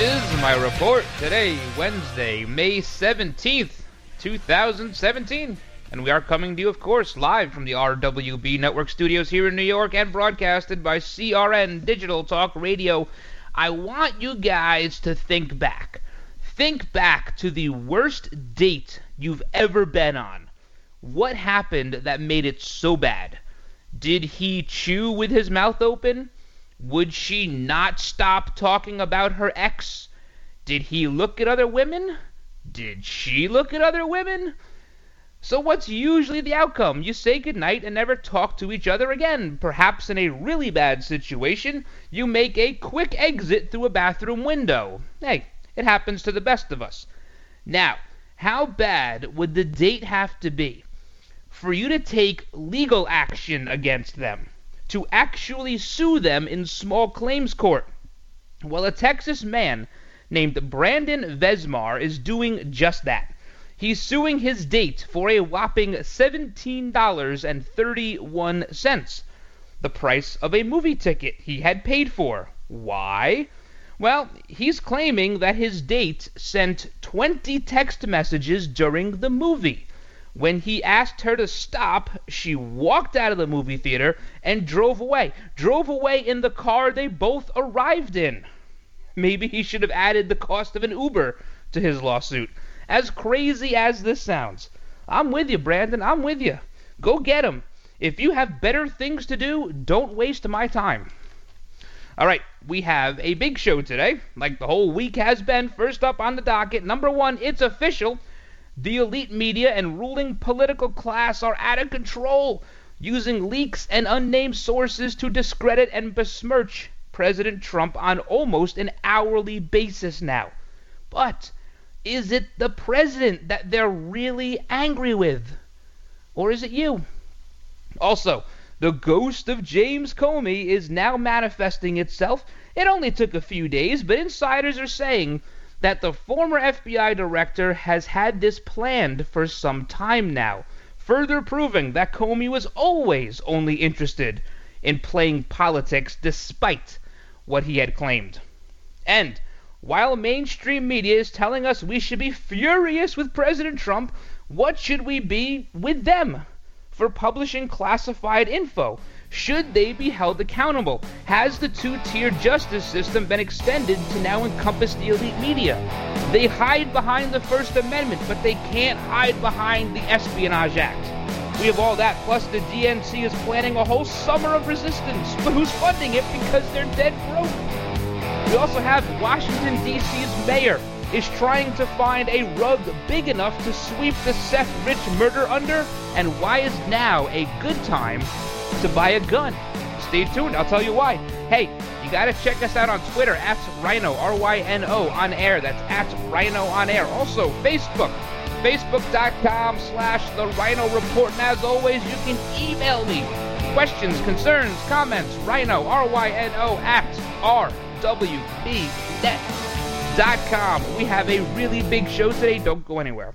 Is my report today, Wednesday, May 17th, 2017. And we are coming to you, of course, live from the RWB Network studios here in New York and broadcasted by CRN Digital Talk Radio. I want you guys to think back. Think back to the worst date you've ever been on. What happened that made it so bad? Did he chew with his mouth open? Would she not stop talking about her ex? Did he look at other women? Did she look at other women? So, what's usually the outcome? You say goodnight and never talk to each other again. Perhaps in a really bad situation, you make a quick exit through a bathroom window. Hey, it happens to the best of us. Now, how bad would the date have to be for you to take legal action against them? To actually sue them in small claims court? Well, a Texas man named Brandon Vezmar is doing just that. He's suing his date for a whopping $17.31, the price of a movie ticket he had paid for. Why? Well, he's claiming that his date sent 20 text messages during the movie. When he asked her to stop, she walked out of the movie theater and drove away. Drove away in the car they both arrived in. Maybe he should have added the cost of an Uber to his lawsuit. As crazy as this sounds, I'm with you, Brandon. I'm with you. Go get him. If you have better things to do, don't waste my time. All right, we have a big show today, like the whole week has been. First up on the docket, number one, it's official. The elite media and ruling political class are out of control, using leaks and unnamed sources to discredit and besmirch President Trump on almost an hourly basis now. But is it the president that they're really angry with? Or is it you? Also, the ghost of James Comey is now manifesting itself. It only took a few days, but insiders are saying that the former FBI director has had this planned for some time now, further proving that Comey was always only interested in playing politics despite what he had claimed. And while mainstream media is telling us we should be furious with President Trump, what should we be with them for publishing classified info? Should they be held accountable? Has the two tier justice system been extended to now encompass the elite media? They hide behind the First Amendment, but they can't hide behind the Espionage Act. We have all that, plus the DNC is planning a whole summer of resistance. But who's funding it because they're dead broke? We also have Washington, D.C.'s mayor is trying to find a rug big enough to sweep the Seth Rich murder under, and why is now a good time to buy a gun? Stay tuned, I'll tell you why. Hey, you gotta check us out on Twitter at Rhino, R Y N O, on air. That's at Rhino on air. Also, Facebook, facebook.com slash The Rhino Report. And as always, you can email me questions, concerns, comments, Rhino, R Y N O, at R WBNet.com. We have a really big show today. Don't go anywhere.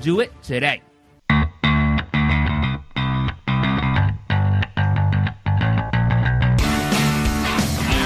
Do it today. All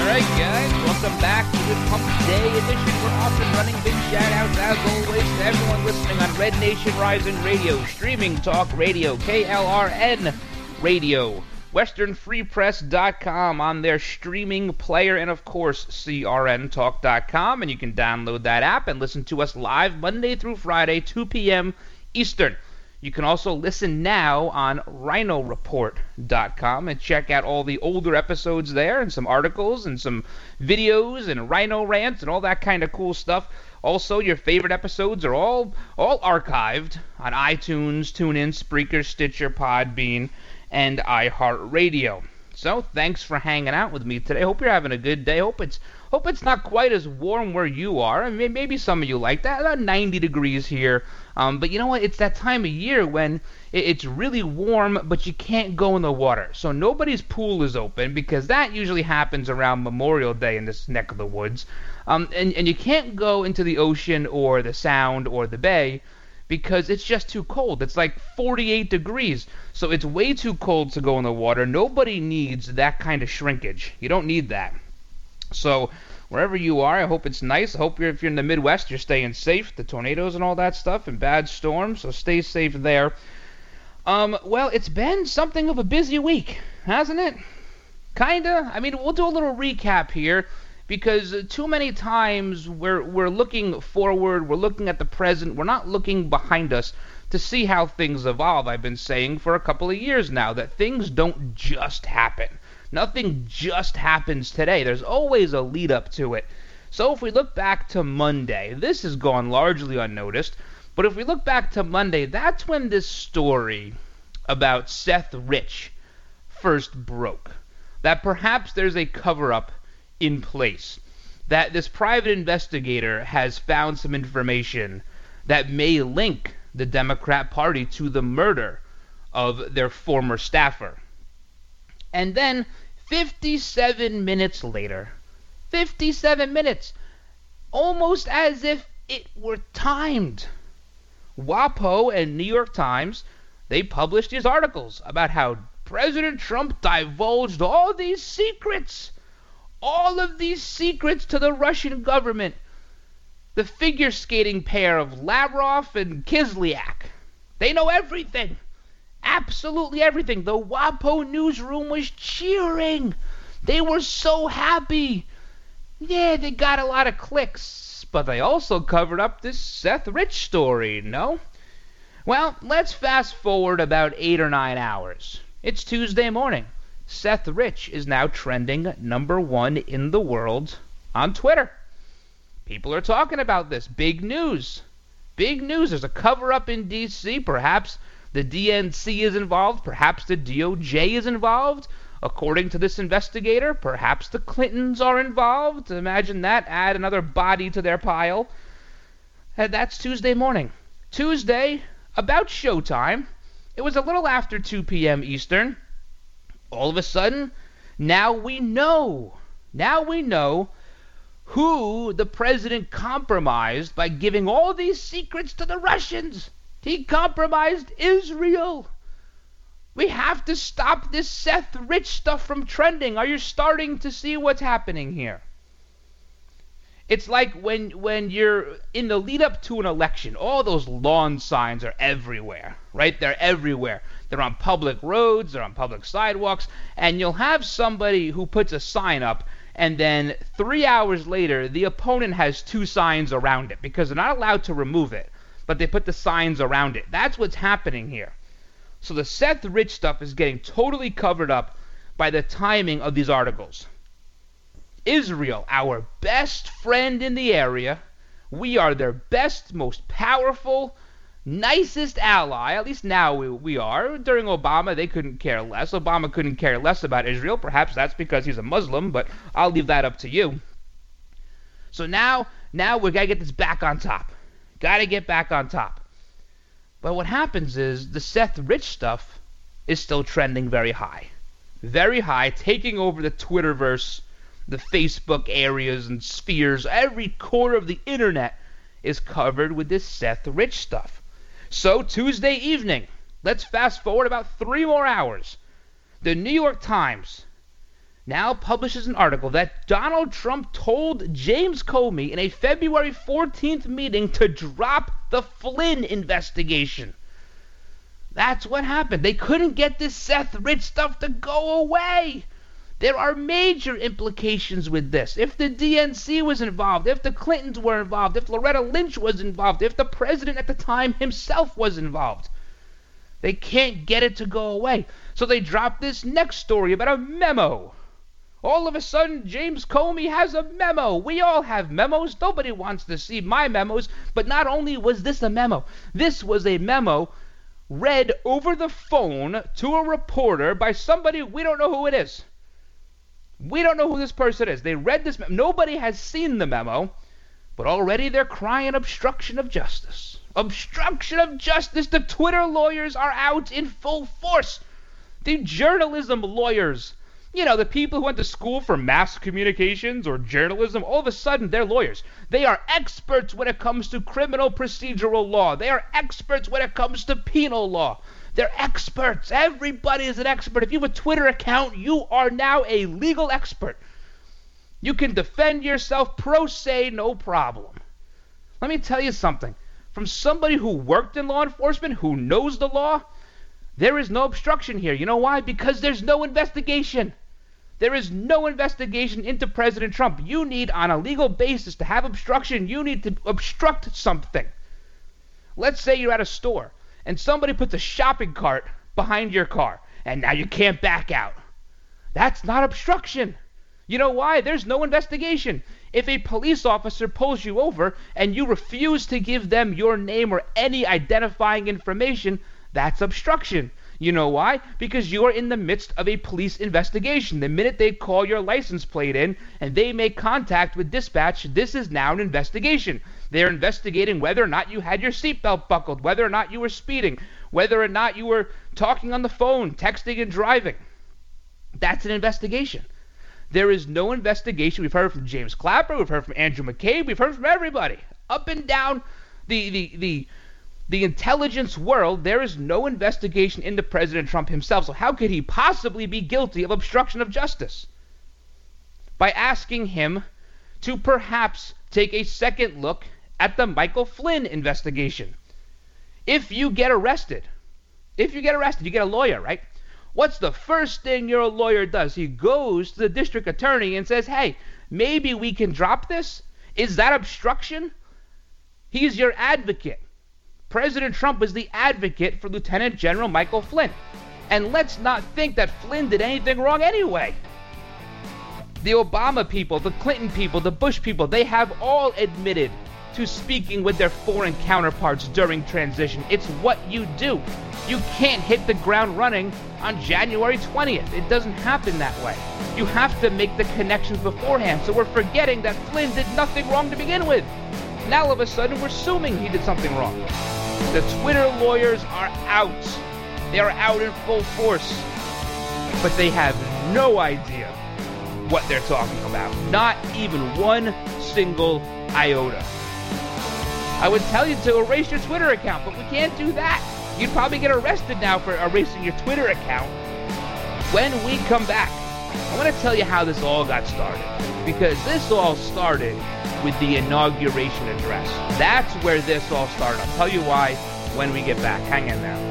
right, guys, welcome back to the Pump Day edition. We're off and running. Big shout outs, as always, to everyone listening on Red Nation Rising Radio, Streaming Talk Radio, KLRN Radio. WesternFreePress.com on their streaming player, and of course, CRNTalk.com. And you can download that app and listen to us live Monday through Friday, 2 p.m. Eastern. You can also listen now on RhinoReport.com and check out all the older episodes there and some articles and some videos and Rhino rants and all that kind of cool stuff. Also, your favorite episodes are all all archived on iTunes, TuneIn, Spreaker, Stitcher, Podbean and iHeartRadio. So thanks for hanging out with me today. Hope you're having a good day. Hope it's hope it's not quite as warm where you are. I mean, maybe some of you like that. About 90 degrees here. Um, but you know what? It's that time of year when it's really warm, but you can't go in the water. So nobody's pool is open because that usually happens around Memorial Day in this neck of the woods. Um, and, and you can't go into the ocean or the sound or the bay because it's just too cold. It's like 48 degrees. So it's way too cold to go in the water. Nobody needs that kind of shrinkage. You don't need that. So wherever you are, I hope it's nice. I hope you're, if you're in the Midwest, you're staying safe. The tornadoes and all that stuff and bad storms. So stay safe there. Um, well, it's been something of a busy week, hasn't it? Kinda. I mean, we'll do a little recap here because too many times we're we're looking forward, we're looking at the present, we're not looking behind us to see how things evolve. I've been saying for a couple of years now that things don't just happen. Nothing just happens today. There's always a lead up to it. So if we look back to Monday, this has gone largely unnoticed, but if we look back to Monday, that's when this story about Seth Rich first broke. That perhaps there's a cover up in place. That this private investigator has found some information that may link the Democrat Party to the murder of their former staffer. And then 57 minutes later, 57 minutes, almost as if it were timed. WAPO and New York Times, they published these articles about how President Trump divulged all these secrets all of these secrets to the Russian government. The figure skating pair of Lavrov and Kislyak. They know everything. Absolutely everything. The WAPO newsroom was cheering. They were so happy. Yeah, they got a lot of clicks, but they also covered up this Seth Rich story, no? Well, let's fast forward about eight or nine hours. It's Tuesday morning. Seth Rich is now trending number one in the world on Twitter. People are talking about this. Big news. Big news. There's a cover up in D.C. Perhaps the DNC is involved. Perhaps the DOJ is involved. According to this investigator, perhaps the Clintons are involved. Imagine that. Add another body to their pile. And that's Tuesday morning. Tuesday, about showtime. It was a little after 2 p.m. Eastern all of a sudden, now we know. Now we know who the president compromised by giving all these secrets to the Russians. He compromised Israel. We have to stop this Seth Rich stuff from trending. Are you starting to see what's happening here? It's like when when you're in the lead up to an election, all those lawn signs are everywhere, right? They're everywhere. They're on public roads, they're on public sidewalks, and you'll have somebody who puts a sign up and then 3 hours later the opponent has two signs around it because they're not allowed to remove it, but they put the signs around it. That's what's happening here. So the Seth Rich stuff is getting totally covered up by the timing of these articles. Israel, our best friend in the area. We are their best, most powerful, nicest ally, at least now we, we are. During Obama, they couldn't care less. Obama couldn't care less about Israel. Perhaps that's because he's a Muslim, but I'll leave that up to you. So now, now we gotta get this back on top. Gotta get back on top. But what happens is the Seth Rich stuff is still trending very high. Very high, taking over the Twitterverse, the Facebook areas and spheres. Every corner of the internet is covered with this Seth Rich stuff. So Tuesday evening, let's fast forward about three more hours. The New York Times now publishes an article that Donald Trump told James Comey in a February 14th meeting to drop the Flynn investigation. That's what happened. They couldn't get this Seth Rich stuff to go away. There are major implications with this. If the DNC was involved, if the Clintons were involved, if Loretta Lynch was involved, if the president at the time himself was involved, they can't get it to go away. So they drop this next story about a memo. All of a sudden, James Comey has a memo. We all have memos. Nobody wants to see my memos. But not only was this a memo, this was a memo read over the phone to a reporter by somebody we don't know who it is. We don't know who this person is. They read this. memo. Nobody has seen the memo, but already they're crying obstruction of justice. Obstruction of justice. The Twitter lawyers are out in full force. The journalism lawyers, you know, the people who went to school for mass communications or journalism, all of a sudden they're lawyers. They are experts when it comes to criminal procedural law. They are experts when it comes to penal law. They're experts. Everybody is an expert. If you have a Twitter account, you are now a legal expert. You can defend yourself pro se, no problem. Let me tell you something. From somebody who worked in law enforcement, who knows the law, there is no obstruction here. You know why? Because there's no investigation. There is no investigation into President Trump. You need, on a legal basis, to have obstruction, you need to obstruct something. Let's say you're at a store and somebody puts a shopping cart behind your car, and now you can't back out. That's not obstruction. You know why? There's no investigation. If a police officer pulls you over and you refuse to give them your name or any identifying information, that's obstruction. You know why? Because you are in the midst of a police investigation. The minute they call your license plate in and they make contact with dispatch, this is now an investigation. They're investigating whether or not you had your seatbelt buckled, whether or not you were speeding, whether or not you were talking on the phone, texting and driving. That's an investigation. There is no investigation. We've heard from James Clapper, we've heard from Andrew McCabe, we've heard from everybody. Up and down the the the the intelligence world, there is no investigation into President Trump himself. So how could he possibly be guilty of obstruction of justice? By asking him to perhaps take a second look at the Michael Flynn investigation. If you get arrested, if you get arrested, you get a lawyer, right? What's the first thing your lawyer does? He goes to the district attorney and says, hey, maybe we can drop this? Is that obstruction? He's your advocate. President Trump is the advocate for Lieutenant General Michael Flynn. And let's not think that Flynn did anything wrong anyway. The Obama people, the Clinton people, the Bush people, they have all admitted to speaking with their foreign counterparts during transition. It's what you do. You can't hit the ground running on January 20th. It doesn't happen that way. You have to make the connections beforehand. So we're forgetting that Flynn did nothing wrong to begin with. Now all of a sudden we're assuming he did something wrong. The Twitter lawyers are out. They are out in full force. But they have no idea what they're talking about. Not even one single iota. I would tell you to erase your Twitter account, but we can't do that. You'd probably get arrested now for erasing your Twitter account. When we come back, I want to tell you how this all got started. Because this all started with the inauguration address. That's where this all started. I'll tell you why when we get back. Hang in there.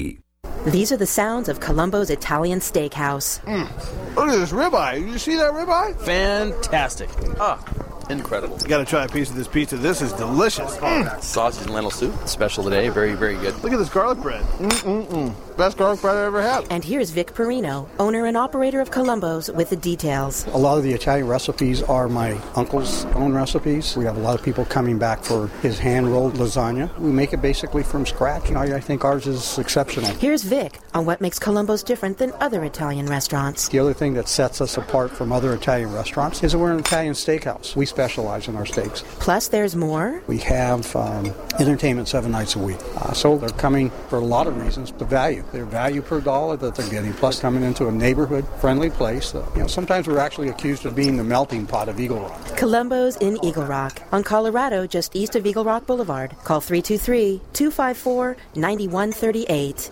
These are the sounds of Colombo's Italian Steakhouse. Mm. Look at this ribeye. Did you see that ribeye? Fantastic. Ah, incredible. You gotta try a piece of this pizza. This is delicious. Mm. Sausage and lentil soup, special today. Very, very good. Look at this garlic bread. Mm-mm-mm. Best garlic bread I ever had. And here's Vic Perino, owner and operator of Colombo's, with the details. A lot of the Italian recipes are my uncle's own recipes. We have a lot of people coming back for his hand-rolled lasagna. We make it basically from scratch, and I, I think ours is exceptional. Here's Vic on what makes Colombo's different than other Italian restaurants. The other thing that sets us apart from other Italian restaurants is that we're an Italian steakhouse. We specialize in our steaks. Plus, there's more. We have um, entertainment seven nights a week. Uh, so they're coming for a lot of reasons. The value, their value per dollar that they're getting, plus coming into a neighborhood-friendly place. That, you know, sometimes we're actually accused of being the melting pot of Eagle Rock. Colombo's in Eagle Rock, on Colorado, just east of Eagle Rock Boulevard. Call 323-254-9138.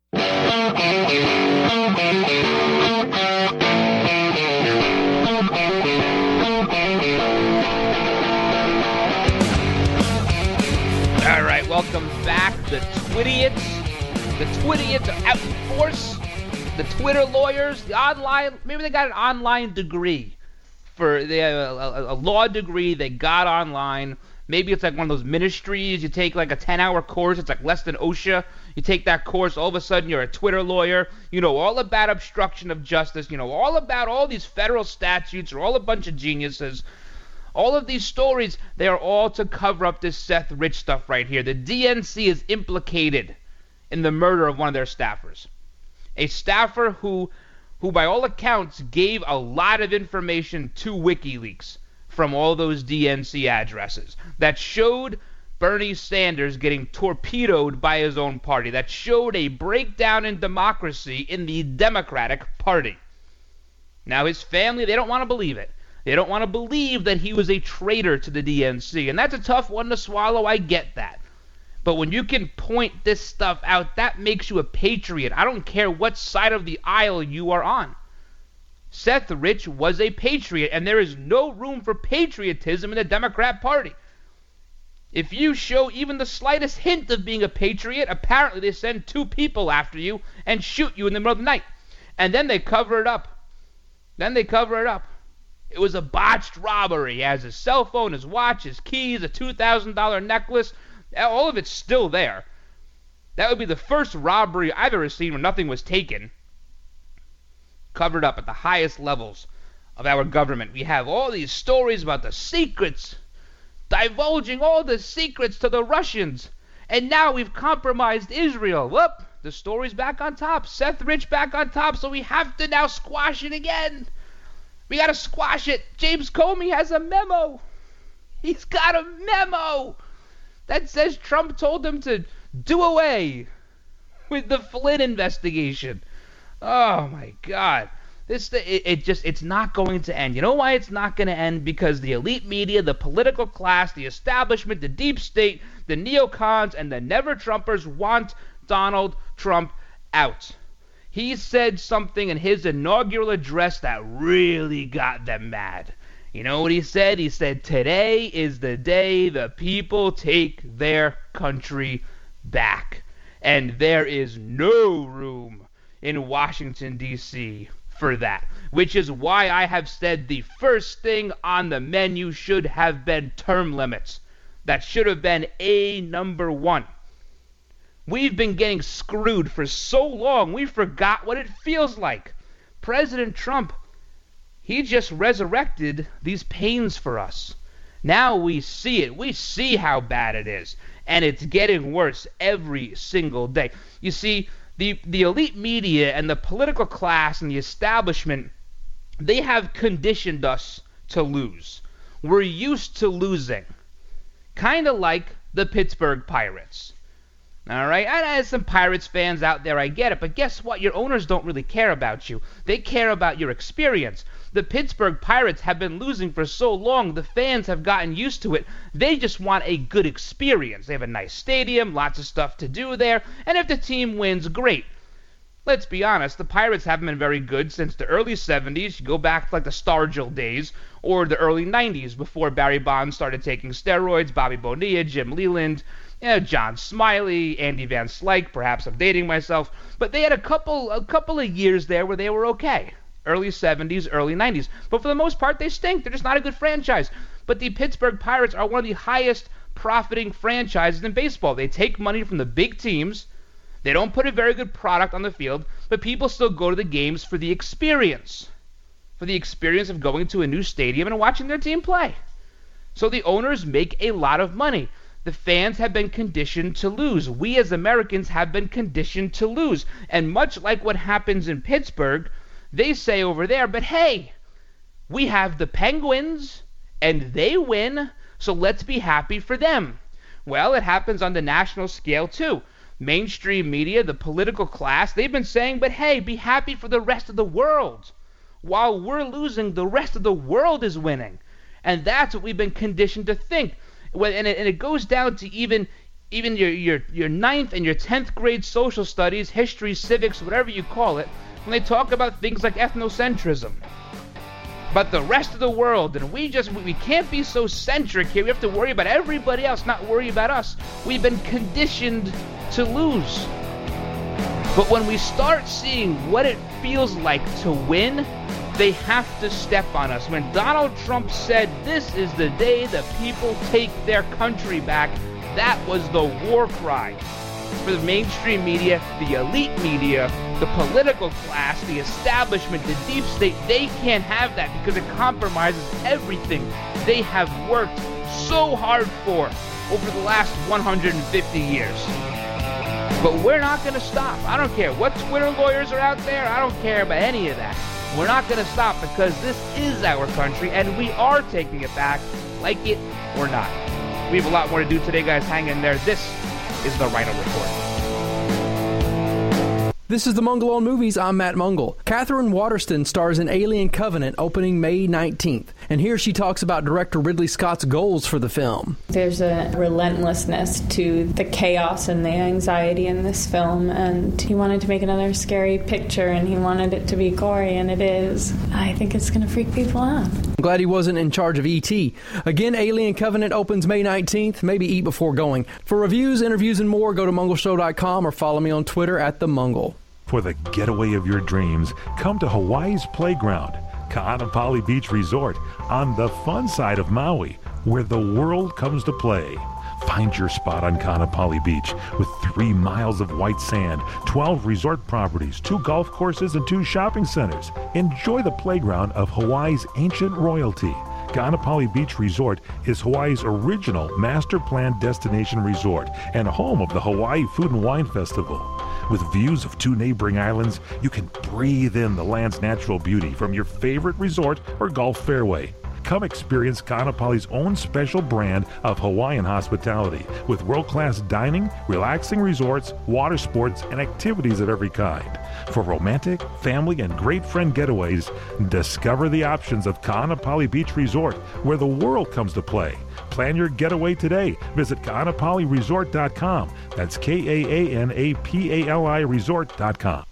All right, welcome back. The Twidiots. The Twidiots are out in force. The Twitter lawyers, the online, maybe they got an online degree for they have a, a, a law degree they got online. Maybe it's like one of those ministries. You take like a 10 hour course. It's like less than OSHA. You take that course. All of a sudden, you're a Twitter lawyer. You know all about obstruction of justice. You know all about all these federal statutes. You're all a bunch of geniuses. All of these stories, they are all to cover up this Seth Rich stuff right here. The DNC is implicated in the murder of one of their staffers. A staffer who who by all accounts gave a lot of information to WikiLeaks from all those DNC addresses that showed Bernie Sanders getting torpedoed by his own party, that showed a breakdown in democracy in the Democratic Party. Now, his family, they don't want to believe it. They don't want to believe that he was a traitor to the DNC, and that's a tough one to swallow. I get that. But when you can point this stuff out, that makes you a patriot. I don't care what side of the aisle you are on. Seth Rich was a patriot, and there is no room for patriotism in the Democrat Party. If you show even the slightest hint of being a patriot, apparently they send two people after you and shoot you in the middle of the night. And then they cover it up. Then they cover it up. It was a botched robbery. He has his cell phone, his watch, his keys, a $2,000 necklace. All of it's still there. That would be the first robbery I've ever seen where nothing was taken. Covered up at the highest levels of our government. We have all these stories about the secrets, divulging all the secrets to the Russians. And now we've compromised Israel. Whoop! The story's back on top. Seth Rich back on top, so we have to now squash it again. We gotta squash it. James Comey has a memo. He's got a memo that says Trump told him to do away with the Flynn investigation. Oh my God. This it, it, just it's not going to end. You know why it's not going to end? Because the elite media, the political class, the establishment, the deep state, the neocons, and the never Trumpers want Donald Trump out. He said something in his inaugural address that really got them mad. You know what he said? He said, Today is the day the people take their country back. And there is no room in Washington, D.C. for that. Which is why I have said the first thing on the menu should have been term limits. That should have been A number one. We've been getting screwed for so long, we forgot what it feels like. President Trump he just resurrected these pains for us. Now we see it. We see how bad it is. And it's getting worse every single day. You see, the, the elite media and the political class and the establishment, they have conditioned us to lose. We're used to losing. Kind of like the Pittsburgh Pirates. All right, and as some Pirates fans out there, I get it, but guess what? Your owners don't really care about you. They care about your experience. The Pittsburgh Pirates have been losing for so long, the fans have gotten used to it. They just want a good experience. They have a nice stadium, lots of stuff to do there, and if the team wins, great. Let's be honest, the Pirates haven't been very good since the early 70s. You go back to like the Stargell days, or the early 90s before Barry Bonds started taking steroids, Bobby Bonilla, Jim Leyland, you know, John Smiley, Andy Van Slyke. Perhaps I'm dating myself, but they had a couple a couple of years there where they were okay early 70s, early 90s. But for the most part, they stink. They're just not a good franchise. But the Pittsburgh Pirates are one of the highest profiting franchises in baseball. They take money from the big teams. They don't put a very good product on the field, but people still go to the games for the experience. For the experience of going to a new stadium and watching their team play. So the owners make a lot of money. The fans have been conditioned to lose. We as Americans have been conditioned to lose. And much like what happens in Pittsburgh, they say over there, but hey, we have the Penguins and they win, so let's be happy for them. Well, it happens on the national scale too. Mainstream media, the political class, they've been saying, but hey, be happy for the rest of the world. While we're losing, the rest of the world is winning. And that's what we've been conditioned to think. And it, and it goes down to even even your, your, your ninth and your tenth grade social studies, history, civics, whatever you call it, when they talk about things like ethnocentrism. But the rest of the world, and we just we can't be so centric here. We have to worry about everybody else, not worry about us. We've been conditioned to lose. But when we start seeing what it feels like to win, they have to step on us. When Donald Trump said, This is the day the people take their country back, that was the war cry for the mainstream media, the elite media, the political class, the establishment, the deep state, they can't have that because it compromises everything they have worked so hard for over the last 150 years. But we're not going to stop. I don't care what Twitter lawyers are out there. I don't care about any of that. We're not going to stop because this is our country and we are taking it back, like it or not. We have a lot more to do today, guys. Hang in there. This is the Rhino Report. This is the Mungle on Movies. I'm Matt Mungle. Katherine Waterston stars in Alien Covenant opening May 19th. And here she talks about director Ridley Scott's goals for the film. There's a relentlessness to the chaos and the anxiety in this film, and he wanted to make another scary picture, and he wanted it to be gory, and it is. I think it's going to freak people out. I'm glad he wasn't in charge of E.T. Again, Alien Covenant opens May 19th. Maybe eat before going. For reviews, interviews, and more, go to mungleshow.com or follow me on Twitter at The Mungle. For the getaway of your dreams, come to Hawaii's Playground, Ka'anapali Beach Resort, on the fun side of Maui, where the world comes to play. Find your spot on Ka'anapali Beach with three miles of white sand, 12 resort properties, two golf courses, and two shopping centers. Enjoy the playground of Hawaii's ancient royalty. Ka'anapali Beach Resort is Hawaii's original master planned destination resort and home of the Hawaii Food and Wine Festival. With views of two neighboring islands, you can breathe in the land's natural beauty from your favorite resort or golf fairway. Come experience Kaanapali's own special brand of Hawaiian hospitality with world class dining, relaxing resorts, water sports, and activities of every kind. For romantic, family, and great friend getaways, discover the options of Kaanapali Beach Resort, where the world comes to play. Plan your getaway today. Visit KaanapaliResort.com. That's K A A N A P A L I Resort.com.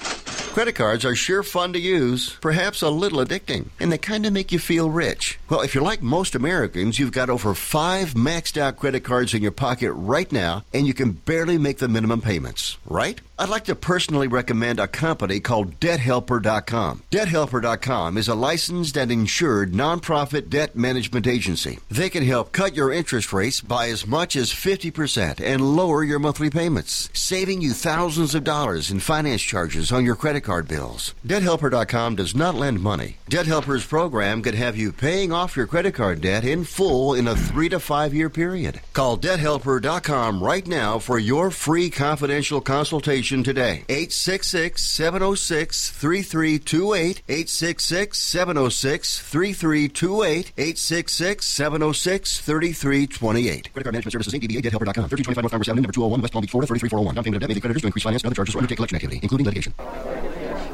Credit cards are sure fun to use, perhaps a little addicting, and they kind of make you feel rich. Well, if you're like most Americans, you've got over five maxed out credit cards in your pocket right now, and you can barely make the minimum payments, right? I'd like to personally recommend a company called DebtHelper.com. DebtHelper.com is a licensed and insured nonprofit debt management agency. They can help cut your interest rates by as much as 50% and lower your monthly payments, saving you thousands of dollars in finance charges on your credit card bills. DebtHelper.com does not lend money. Debt Helper's program could have you paying off your credit card debt in full in a three to five year period. Call DebtHelper.com right now for your free confidential consultation today. 866 706 3328. 866 706 3328. 866 706 3328. Credit Card Management Services Inc. DBA DebtHelper.com. 1325 North Congress Avenue, number 201, West Palm Beach, Florida 33401. Down payment of debt may be creditors to increase finance and other charges or undertake collection activity, including litigation.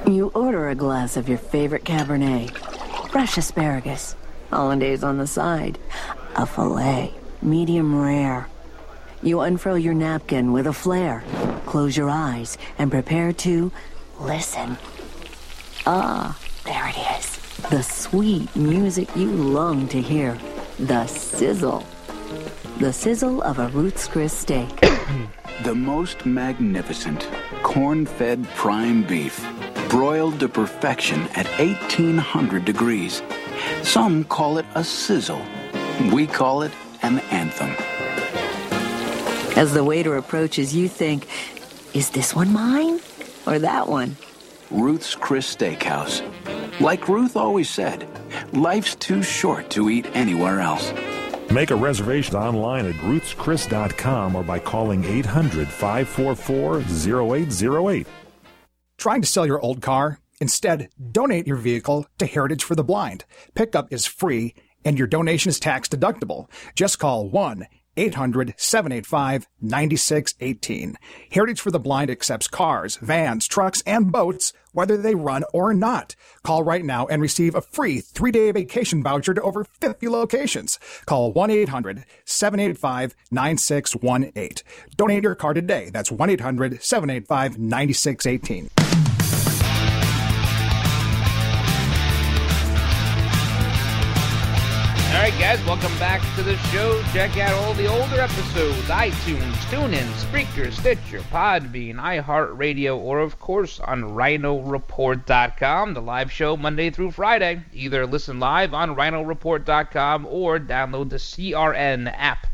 You order a glass of your favorite Cabernet, fresh asparagus, hollandaise on the side, a filet, medium rare. You unfurl your napkin with a flair, close your eyes, and prepare to listen. Ah, there it is. The sweet music you long to hear. The sizzle. The sizzle of a Ruth's Chris steak. The most magnificent corn fed prime beef, broiled to perfection at 1800 degrees. Some call it a sizzle. We call it an anthem. As the waiter approaches, you think, is this one mine or that one? Ruth's Chris Steakhouse. Like Ruth always said, life's too short to eat anywhere else. Make a reservation online at ruthschris.com or by calling 800 544 0808. Trying to sell your old car? Instead, donate your vehicle to Heritage for the Blind. Pickup is free and your donation is tax deductible. Just call 1 800 785 9618. Heritage for the Blind accepts cars, vans, trucks, and boats, whether they run or not. Call right now and receive a free three day vacation voucher to over 50 locations. Call 1 800 785 9618. Donate your car today. That's 1 800 785 9618. Right, guys, welcome back to the show. Check out all the older episodes iTunes, TuneIn, Spreaker, Stitcher, Podbean, iHeartRadio, or of course on RhinoReport.com. The live show Monday through Friday. Either listen live on RhinoReport.com or download the CRN app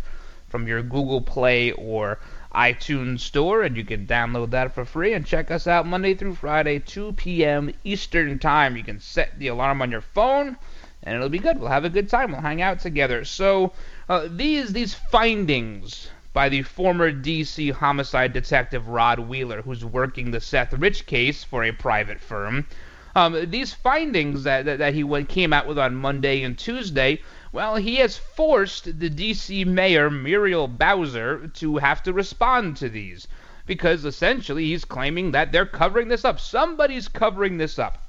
from your Google Play or iTunes store, and you can download that for free and check us out Monday through Friday, 2 p.m. Eastern Time. You can set the alarm on your phone and it'll be good. We'll have a good time. We'll hang out together. So uh, these these findings by the former DC homicide detective Rod Wheeler, who's working the Seth Rich case for a private firm. Um, these findings that, that, that he went, came out with on Monday and Tuesday, well, he has forced the DC mayor Muriel Bowser to have to respond to these because essentially he's claiming that they're covering this up. Somebody's covering this up.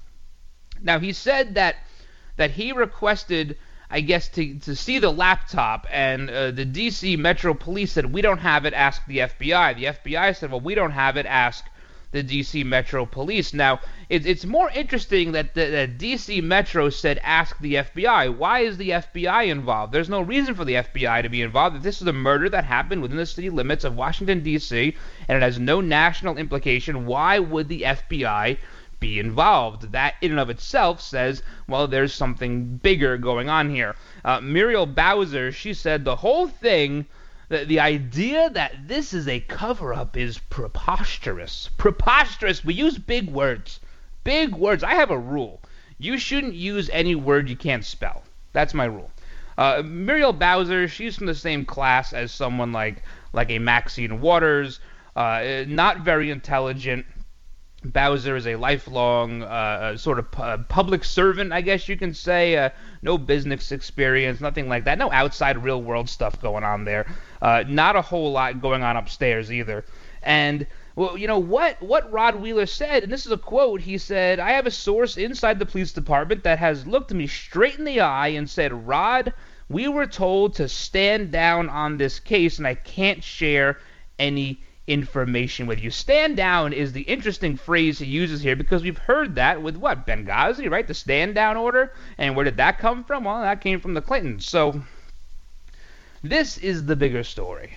Now he said that that he requested, I guess, to, to see the laptop, and uh, the D.C. Metro Police said, We don't have it, ask the FBI. The FBI said, Well, we don't have it, ask the D.C. Metro Police. Now, it, it's more interesting that the D.C. Metro said, Ask the FBI. Why is the FBI involved? There's no reason for the FBI to be involved. If this is a murder that happened within the city limits of Washington, D.C., and it has no national implication, why would the FBI be involved. That in and of itself says, well, there's something bigger going on here. Uh, Muriel Bowser, she said the whole thing, the, the idea that this is a cover up is preposterous. Preposterous. We use big words. Big words. I have a rule. You shouldn't use any word you can't spell. That's my rule. Uh, Muriel Bowser, she's from the same class as someone like like a Maxine Waters, uh, not very intelligent, Bowser is a lifelong uh, uh sort of pu- public servant, I guess you can say. Uh, no business experience, nothing like that. No outside real world stuff going on there. Uh, not a whole lot going on upstairs either. And well, you know what what Rod Wheeler said, and this is a quote. He said, "I have a source inside the police department that has looked me straight in the eye and said, Rod, we were told to stand down on this case, and I can't share any." Information with you. Stand down is the interesting phrase he uses here because we've heard that with what? Benghazi, right? The stand down order. And where did that come from? Well, that came from the Clintons. So this is the bigger story.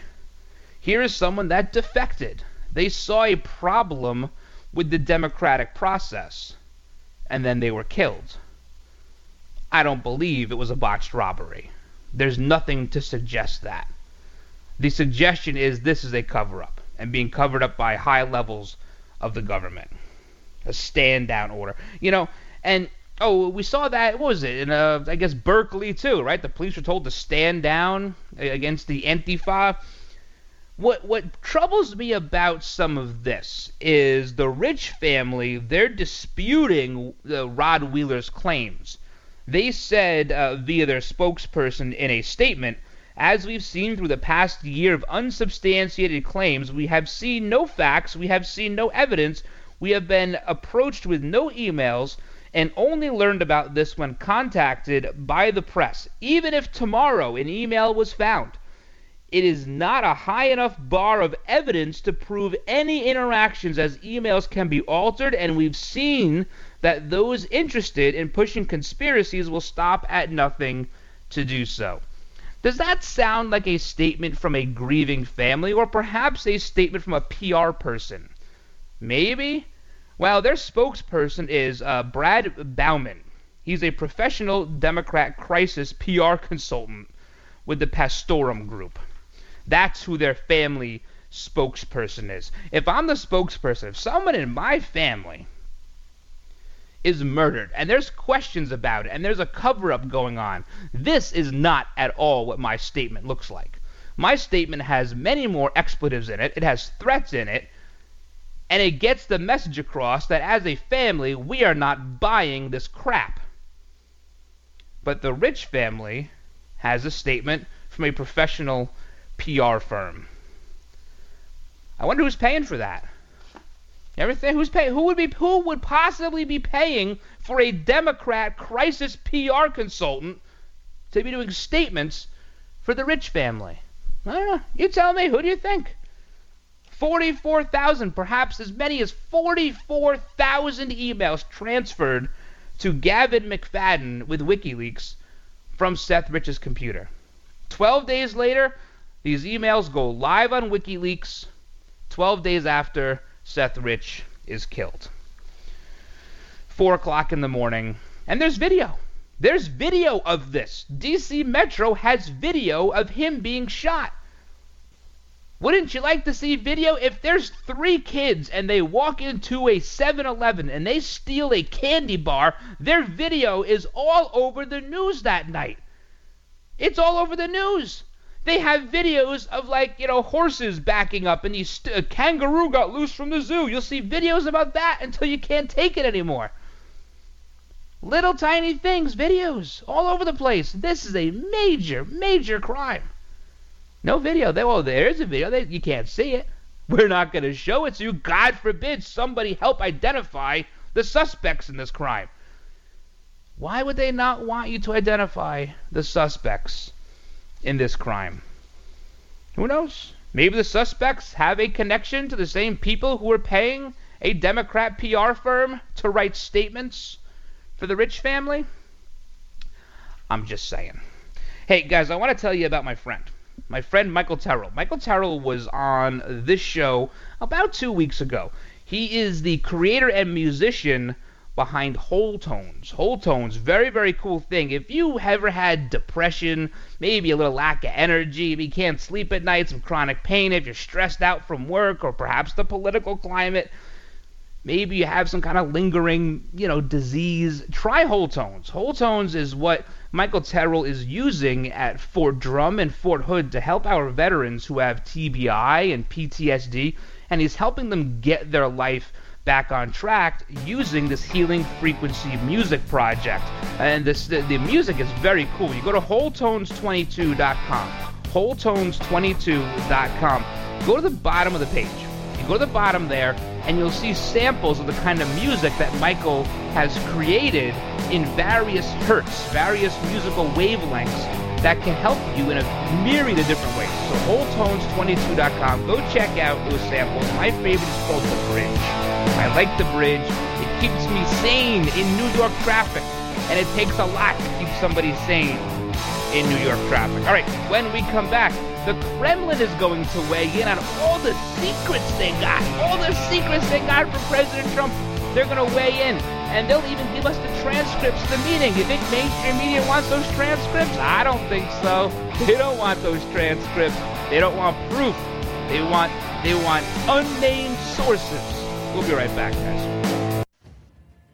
Here is someone that defected. They saw a problem with the democratic process and then they were killed. I don't believe it was a botched robbery. There's nothing to suggest that. The suggestion is this is a cover up and being covered up by high levels of the government. A stand down order. You know, and oh, we saw that. What was it? In uh, I guess Berkeley too, right? The police were told to stand down against the Antifa. What what troubles me about some of this is the rich family. They're disputing the Rod Wheeler's claims. They said uh, via their spokesperson in a statement as we've seen through the past year of unsubstantiated claims, we have seen no facts, we have seen no evidence, we have been approached with no emails, and only learned about this when contacted by the press. Even if tomorrow an email was found, it is not a high enough bar of evidence to prove any interactions as emails can be altered, and we've seen that those interested in pushing conspiracies will stop at nothing to do so. Does that sound like a statement from a grieving family or perhaps a statement from a PR person? Maybe? Well, their spokesperson is uh, Brad Bauman. He's a professional Democrat crisis PR consultant with the Pastorum Group. That's who their family spokesperson is. If I'm the spokesperson, if someone in my family is murdered, and there's questions about it, and there's a cover up going on. This is not at all what my statement looks like. My statement has many more expletives in it, it has threats in it, and it gets the message across that as a family, we are not buying this crap. But the rich family has a statement from a professional PR firm. I wonder who's paying for that. Everything who's paying who would be who would possibly be paying for a Democrat crisis PR consultant to be doing statements for the rich family? I don't know. You tell me. Who do you think? 44,000, perhaps as many as 44,000 emails transferred to Gavin MacFadyen with WikiLeaks from Seth Rich's computer. 12 days later, these emails go live on WikiLeaks. 12 days after, Seth Rich is killed. Four o'clock in the morning, and there's video. There's video of this. DC Metro has video of him being shot. Wouldn't you like to see video? If there's three kids and they walk into a 7 Eleven and they steal a candy bar, their video is all over the news that night. It's all over the news. They have videos of like you know horses backing up and st- a kangaroo got loose from the zoo. You'll see videos about that until you can't take it anymore. Little tiny things, videos all over the place. This is a major, major crime. No video. They, well, there is a video. They, you can't see it. We're not going to show it to you. God forbid somebody help identify the suspects in this crime. Why would they not want you to identify the suspects? In this crime. Who knows? Maybe the suspects have a connection to the same people who are paying a Democrat PR firm to write statements for the rich family. I'm just saying. Hey, guys, I want to tell you about my friend. My friend Michael Terrell. Michael Terrell was on this show about two weeks ago. He is the creator and musician behind Whole Tones. Whole Tones, very, very cool thing. If you ever had depression, maybe a little lack of energy, if you can't sleep at night, some chronic pain, if you're stressed out from work or perhaps the political climate, maybe you have some kind of lingering, you know, disease, try Whole Tones. Whole Tones is what Michael Terrell is using at Fort Drum and Fort Hood to help our veterans who have TBI and PTSD, and he's helping them get their life back on track using this healing frequency music project. And this the, the music is very cool. You go to wholetones22.com. Wholetones22.com. Go to the bottom of the page. You go to the bottom there and you'll see samples of the kind of music that Michael has created in various hertz, various musical wavelengths that can help you in a myriad of different ways. So wholetones22.com, go check out those samples. My favorite is called The Bridge. I like The Bridge. It keeps me sane in New York traffic, and it takes a lot to keep somebody sane in New York traffic. All right, when we come back, the Kremlin is going to weigh in on all the secrets they got, all the secrets they got from President Trump. They're going to weigh in, and they'll even give us the transcripts of the meeting. You think mainstream media wants those transcripts? I don't think so. They don't want those transcripts. They don't want proof. They want they want unnamed sources. We'll be right back, guys.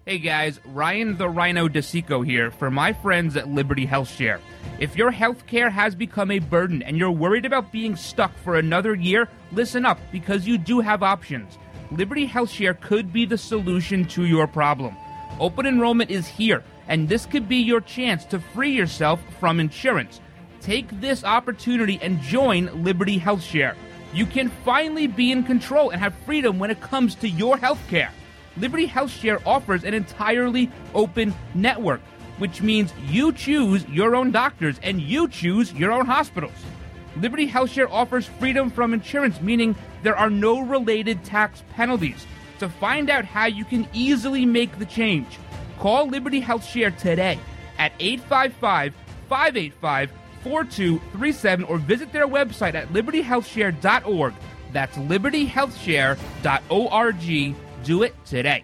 Hey guys, Ryan the Rhino DeSico here for my friends at Liberty Health Share. If your health care has become a burden and you're worried about being stuck for another year, listen up because you do have options. Liberty Health Share could be the solution to your problem. Open enrollment is here, and this could be your chance to free yourself from insurance. Take this opportunity and join Liberty Health Share. You can finally be in control and have freedom when it comes to your health care. Liberty Health Share offers an entirely open network which means you choose your own doctors and you choose your own hospitals. Liberty HealthShare offers freedom from insurance, meaning there are no related tax penalties. To find out how you can easily make the change, call Liberty HealthShare today at 855 585 4237 or visit their website at libertyhealthshare.org. That's libertyhealthshare.org. Do it today.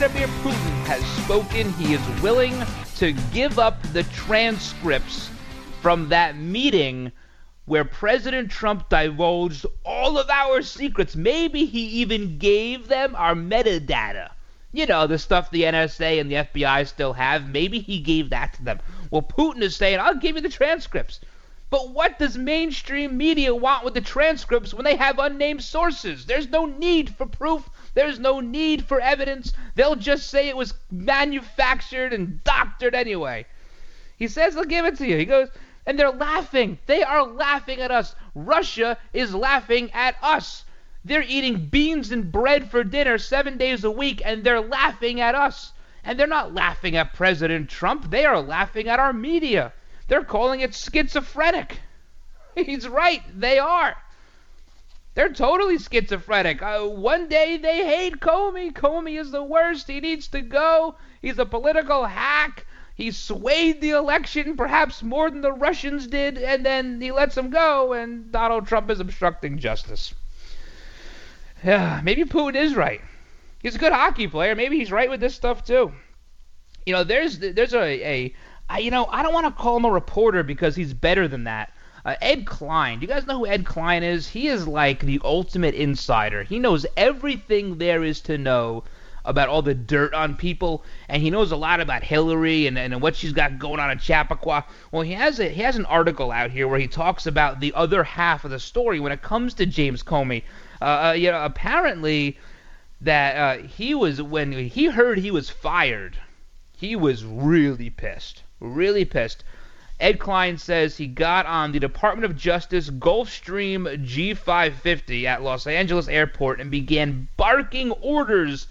Vladimir Putin has spoken. He is willing to give up the transcripts from that meeting where President Trump divulged all of our secrets. Maybe he even gave them our metadata. You know, the stuff the NSA and the FBI still have. Maybe he gave that to them. Well, Putin is saying, I'll give you the transcripts. But what does mainstream media want with the transcripts when they have unnamed sources? There's no need for proof. There's no need for evidence. They'll just say it was manufactured and doctored anyway. He says, they'll give it to you. He goes, and they're laughing. They are laughing at us. Russia is laughing at us. They're eating beans and bread for dinner seven days a week, and they're laughing at us. And they're not laughing at President Trump. They are laughing at our media. They're calling it schizophrenic. He's right. They are. They're totally schizophrenic. Uh, one day they hate Comey. Comey is the worst. He needs to go. He's a political hack. He swayed the election perhaps more than the Russians did, and then he lets him go, and Donald Trump is obstructing justice. Yeah, maybe Putin is right. He's a good hockey player. Maybe he's right with this stuff too. You know, there's there's a, a I, you know I don't want to call him a reporter because he's better than that. Uh, Ed Klein. Do you guys know who Ed Klein is? He is like the ultimate insider. He knows everything there is to know about all the dirt on people, and he knows a lot about Hillary and, and what she's got going on at Chappaqua. Well, he has a he has an article out here where he talks about the other half of the story when it comes to James Comey. Uh, uh, you know, apparently that uh, he was when he heard he was fired he was really pissed. Really pissed. Ed Klein says he got on the Department of Justice Gulfstream G550 at Los Angeles Airport and began barking orders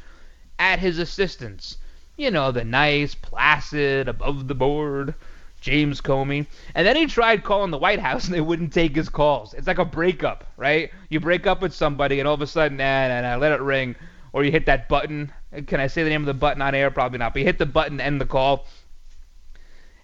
at his assistants. You know, the nice, placid, above the board James Comey. And then he tried calling the White House and they wouldn't take his calls. It's like a breakup, right? You break up with somebody and all of a sudden, nah, nah, nah, let it ring. Or you hit that button. Can I say the name of the button on air? Probably not. But you hit the button, and end the call.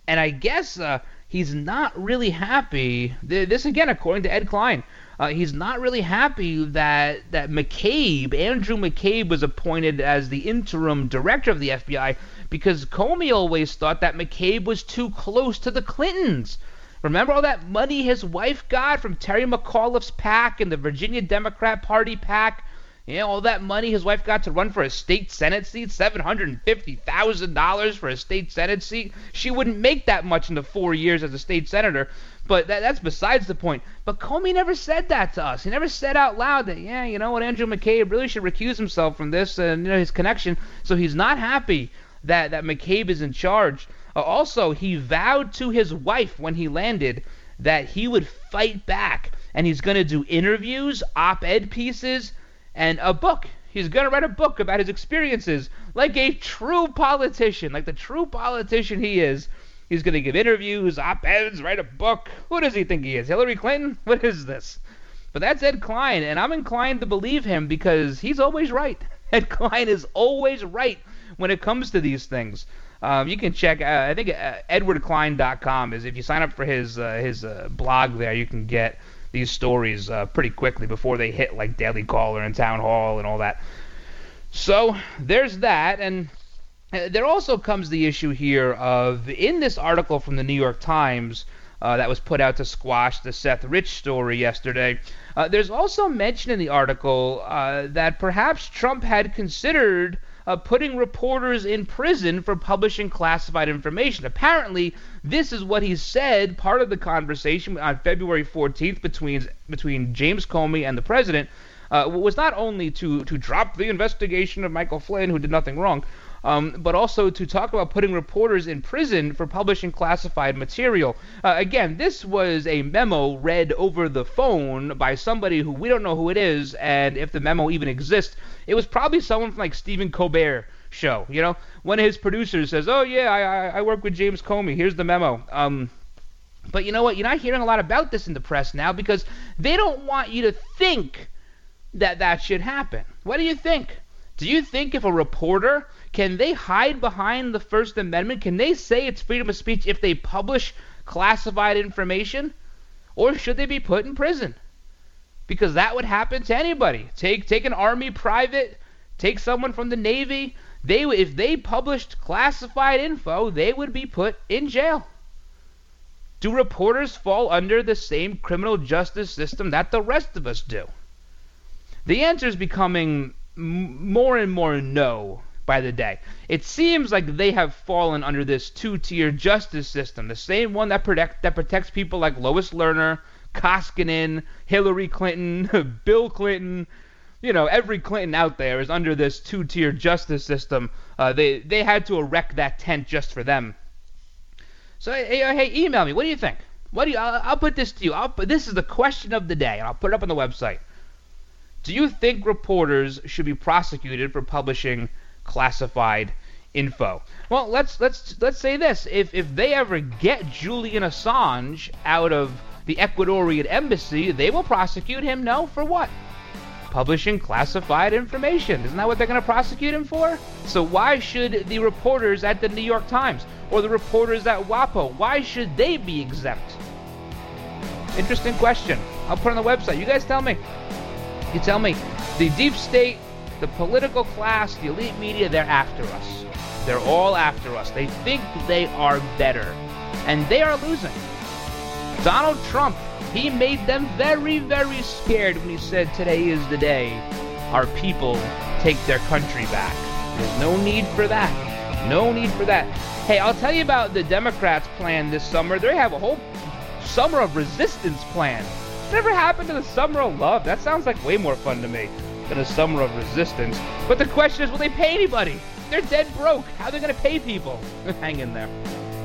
And I guess uh, he's not really happy. This again, according to Ed Klein, uh, he's not really happy that that McCabe, Andrew McCabe, was appointed as the interim director of the FBI because Comey always thought that McCabe was too close to the Clintons. Remember all that money his wife got from Terry McAuliffe's PAC and the Virginia Democrat Party PAC? You know, all that money his wife got to run for a state senate seat, $750,000 for a state senate seat. She wouldn't make that much in the four years as a state senator, but that, that's besides the point. But Comey never said that to us. He never said out loud that, yeah, you know what, Andrew McCabe really should recuse himself from this and you know, his connection. So he's not happy that, that McCabe is in charge. Uh, also, he vowed to his wife when he landed that he would fight back and he's going to do interviews, op ed pieces, and a book. He's going to write a book about his experiences like a true politician, like the true politician he is. He's going to give interviews, op eds, write a book. Who does he think he is? Hillary Clinton? What is this? But that's Ed Klein, and I'm inclined to believe him because he's always right. Ed Klein is always right when it comes to these things. Um, you can check. Uh, I think uh, EdwardKlein.com is if you sign up for his uh, his uh, blog there, you can get these stories uh, pretty quickly before they hit like Daily Caller and Town Hall and all that. So there's that, and uh, there also comes the issue here of in this article from the New York Times. Uh, that was put out to squash the Seth Rich story yesterday. Uh, there's also mention in the article uh, that perhaps Trump had considered uh, putting reporters in prison for publishing classified information. Apparently, this is what he said, part of the conversation on February 14th between between James Comey and the president. Uh, was not only to to drop the investigation of Michael Flynn, who did nothing wrong, um, but also to talk about putting reporters in prison for publishing classified material. Uh, again, this was a memo read over the phone by somebody who we don't know who it is, and if the memo even exists, it was probably someone from like Stephen Colbert show. You know, one of his producers says, "Oh yeah, I, I work with James Comey. Here's the memo." Um, but you know what? You're not hearing a lot about this in the press now because they don't want you to think that that should happen. What do you think? Do you think if a reporter can they hide behind the First Amendment? Can they say it's freedom of speech if they publish classified information? Or should they be put in prison? Because that would happen to anybody. Take take an army private, take someone from the navy, they if they published classified info, they would be put in jail. Do reporters fall under the same criminal justice system that the rest of us do? The answer is becoming more and more no by the day. It seems like they have fallen under this two-tier justice system, the same one that protect that protects people like Lois Lerner, Koskinen, Hillary Clinton, Bill Clinton. You know, every Clinton out there is under this two-tier justice system. Uh, they they had to erect that tent just for them. So hey, hey, email me. What do you think? What do you? I'll, I'll put this to you. I'll, put, this is the question of the day, and I'll put it up on the website. Do you think reporters should be prosecuted for publishing classified info. Well, let's let's let's say this: if if they ever get Julian Assange out of the Ecuadorian embassy, they will prosecute him. No, for what? Publishing classified information. Isn't that what they're going to prosecute him for? So why should the reporters at the New York Times or the reporters at WAPO, why should they be exempt? Interesting question. I'll put on the website. You guys tell me. You tell me. The deep state the political class, the elite media, they're after us. They're all after us. They think they are better. And they are losing. Donald Trump, he made them very, very scared when he said, Today is the day our people take their country back. There's no need for that. No need for that. Hey, I'll tell you about the Democrats' plan this summer. They have a whole summer of resistance plan. Whatever happened to the summer of love? That sounds like way more fun to me than a summer of resistance. But the question is, will they pay anybody? they're dead broke. How are they going to pay people? Hang in there.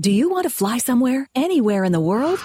Do you want to fly somewhere, anywhere in the world?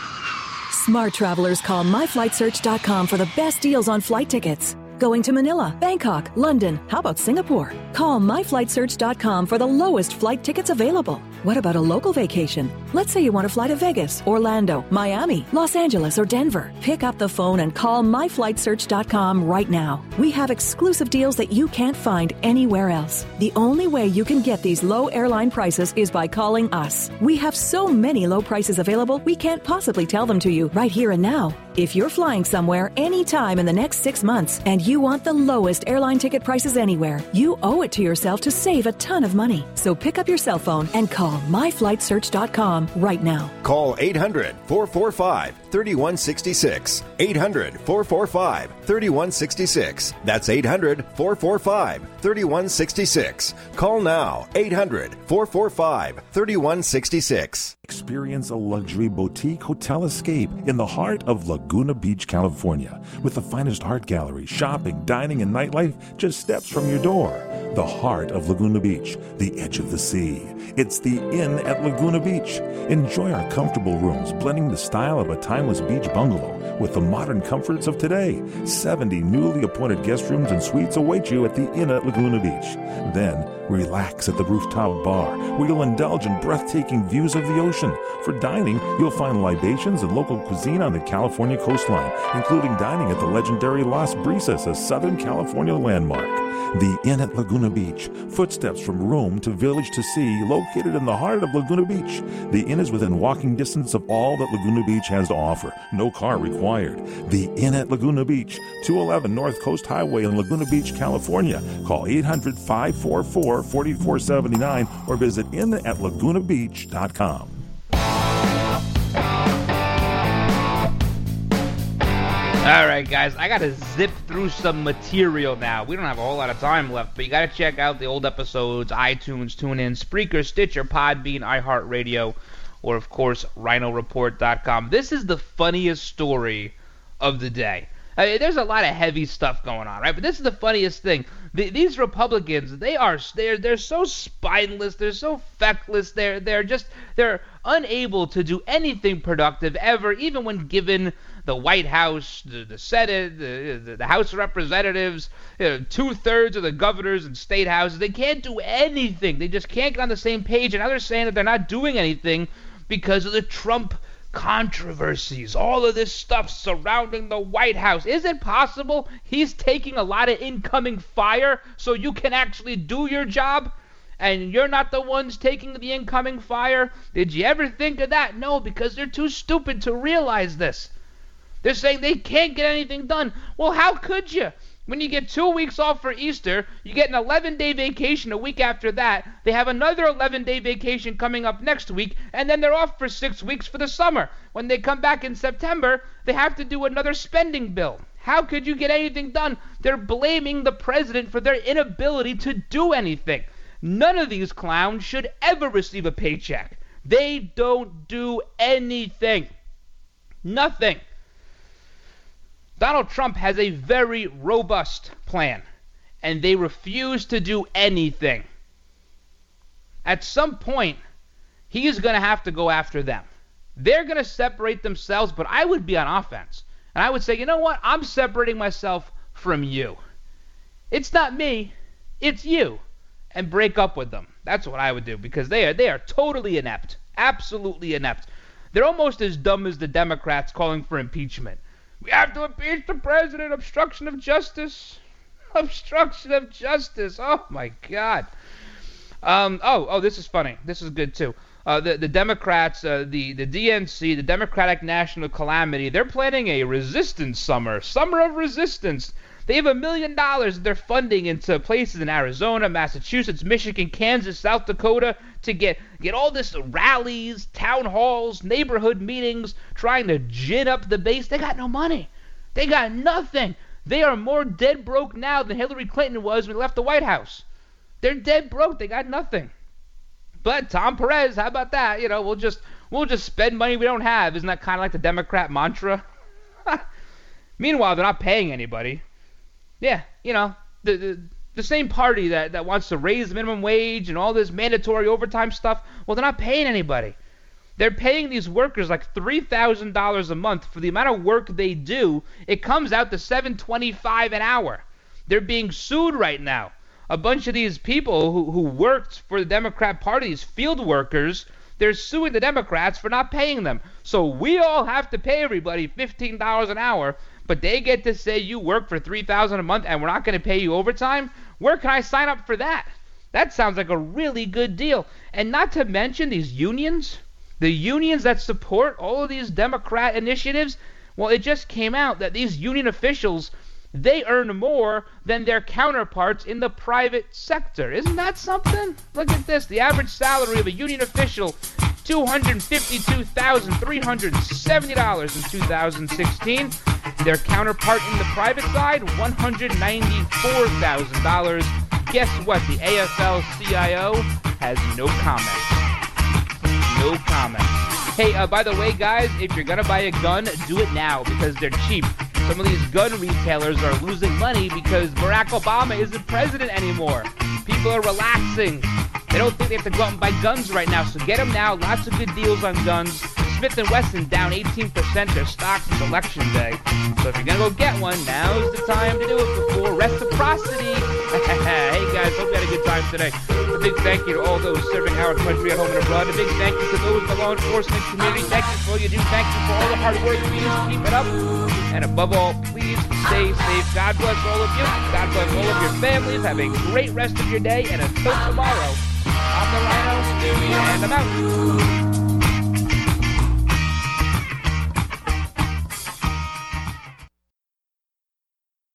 Smart travelers call myflightsearch.com for the best deals on flight tickets. Going to Manila, Bangkok, London, how about Singapore? Call myflightsearch.com for the lowest flight tickets available. What about a local vacation? Let's say you want to fly to Vegas, Orlando, Miami, Los Angeles, or Denver. Pick up the phone and call myflightsearch.com right now. We have exclusive deals that you can't find anywhere else. The only way you can get these low airline prices is by calling us. We have so many low prices available, we can't possibly tell them to you right here and now. If you're flying somewhere anytime in the next six months and you want the lowest airline ticket prices anywhere, you owe it to yourself to save a ton of money. So pick up your cell phone and call myflightsearch.com right now. Call 800 445 3166. 800 445 3166. That's 800 445 3166. Call now 800 445 3166. Experience a luxury boutique hotel escape in the heart of Laguna Beach, California, with the finest art gallery, shopping, dining, and nightlife just steps from your door. The heart of Laguna Beach, the edge of the sea. It's the Inn at Laguna Beach. Enjoy our comfortable rooms, blending the style of a timeless beach bungalow with the modern comforts of today. 70 newly appointed guest rooms and suites await you at the Inn at Laguna Beach. Then, relax at the rooftop bar, where you'll indulge in breathtaking views of the ocean. For dining, you'll find libations and local cuisine on the California coastline, including dining at the legendary Las Brisas, a Southern California landmark. The Inn at Laguna Beach, footsteps from room to village to sea, located in the heart of Laguna Beach. The inn is within walking distance of all that Laguna Beach has to offer. No car required. The Inn at Laguna Beach, 211 North Coast Highway in Laguna Beach, California. Call 800 544 4479 or visit innatlagunabeach.com. All right, guys, I got to zip through some material now. We don't have a whole lot of time left, but you got to check out the old episodes, iTunes, TuneIn, Spreaker, Stitcher, Podbean, iHeartRadio, or, of course, RhinoReport.com. This is the funniest story of the day. I mean, there's a lot of heavy stuff going on, right? But this is the funniest thing. The, these Republicans, they are they're they're so spineless, they're so feckless, they're they're just they're unable to do anything productive ever, even when given the White House, the, the Senate, the, the, House of Representatives, you know, two thirds of the governors and state houses. They can't do anything. They just can't get on the same page. And now they're saying that they're not doing anything because of the Trump controversies, all of this stuff surrounding the White House. Is it possible he's taking a lot of incoming fire so you can actually do your job? And you're not the ones taking the incoming fire? Did you ever think of that? No, because they're too stupid to realize this. They're saying they can't get anything done. Well, how could you? When you get two weeks off for Easter, you get an 11 day vacation a week after that. They have another 11 day vacation coming up next week, and then they're off for six weeks for the summer. When they come back in September, they have to do another spending bill. How could you get anything done? They're blaming the president for their inability to do anything. None of these clowns should ever receive a paycheck. They don't do anything. Nothing. Donald Trump has a very robust plan, and they refuse to do anything. At some point, he is going to have to go after them. They're going to separate themselves, but I would be on offense. And I would say, you know what? I'm separating myself from you. It's not me, it's you. And break up with them. That's what I would do because they are they are totally inept, absolutely inept. They're almost as dumb as the Democrats calling for impeachment. We have to impeach the president. Obstruction of justice. Obstruction of justice. Oh my God. Um, oh, oh, this is funny. This is good too. Uh, the the Democrats, uh, the the DNC, the Democratic National Calamity, they're planning a resistance summer, summer of resistance. They have a million dollars they're funding into places in Arizona, Massachusetts, Michigan, Kansas, South Dakota to get get all this rallies, town halls, neighborhood meetings, trying to gin up the base. They got no money. They got nothing. They are more dead broke now than Hillary Clinton was when he left the White House. They're dead broke. They got nothing. But Tom Perez, how about that? You know, we'll just we'll just spend money we don't have. Isn't that kind of like the Democrat mantra? Meanwhile, they're not paying anybody. Yeah, you know, the, the the same party that, that wants to raise the minimum wage and all this mandatory overtime stuff, well, they're not paying anybody. They're paying these workers like three thousand dollars a month for the amount of work they do. It comes out to seven twenty-five an hour. They're being sued right now a bunch of these people who, who worked for the Democrat Party, these field workers, they're suing the Democrats for not paying them. So we all have to pay everybody $15 an hour, but they get to say you work for 3000 a month and we're not going to pay you overtime? Where can I sign up for that? That sounds like a really good deal. And not to mention these unions, the unions that support all of these Democrat initiatives. Well, it just came out that these union officials they earn more than their counterparts in the private sector. Isn't that something? Look at this. The average salary of a union official $252,370 in 2016. Their counterpart in the private side, $194,000. Guess what? The AFL CIO has no comment. No comment. Hey, uh, by the way, guys, if you're to buy a gun, do it now because they're cheap. Some of these gun retailers are losing money because Barack Obama isn't president anymore. People are relaxing. They don't think they have to go out and buy guns right now, so get them now. Lots of good deals on guns. Smith & Wesson down 18% their stock since election day. So if you're gonna go get one, now's the time to do it before reciprocity. hey guys, hope you had a good time today. A big thank you to all those serving our country at home and abroad. A big thank you to those in the law enforcement community. Thank you for all you do. Thank you for all the hard work you do. Keep it up. And above all, please stay safe. God bless all of you. God bless all of your families. Have a great rest of your day. And until tomorrow, I'm the Rhino, and I'm out.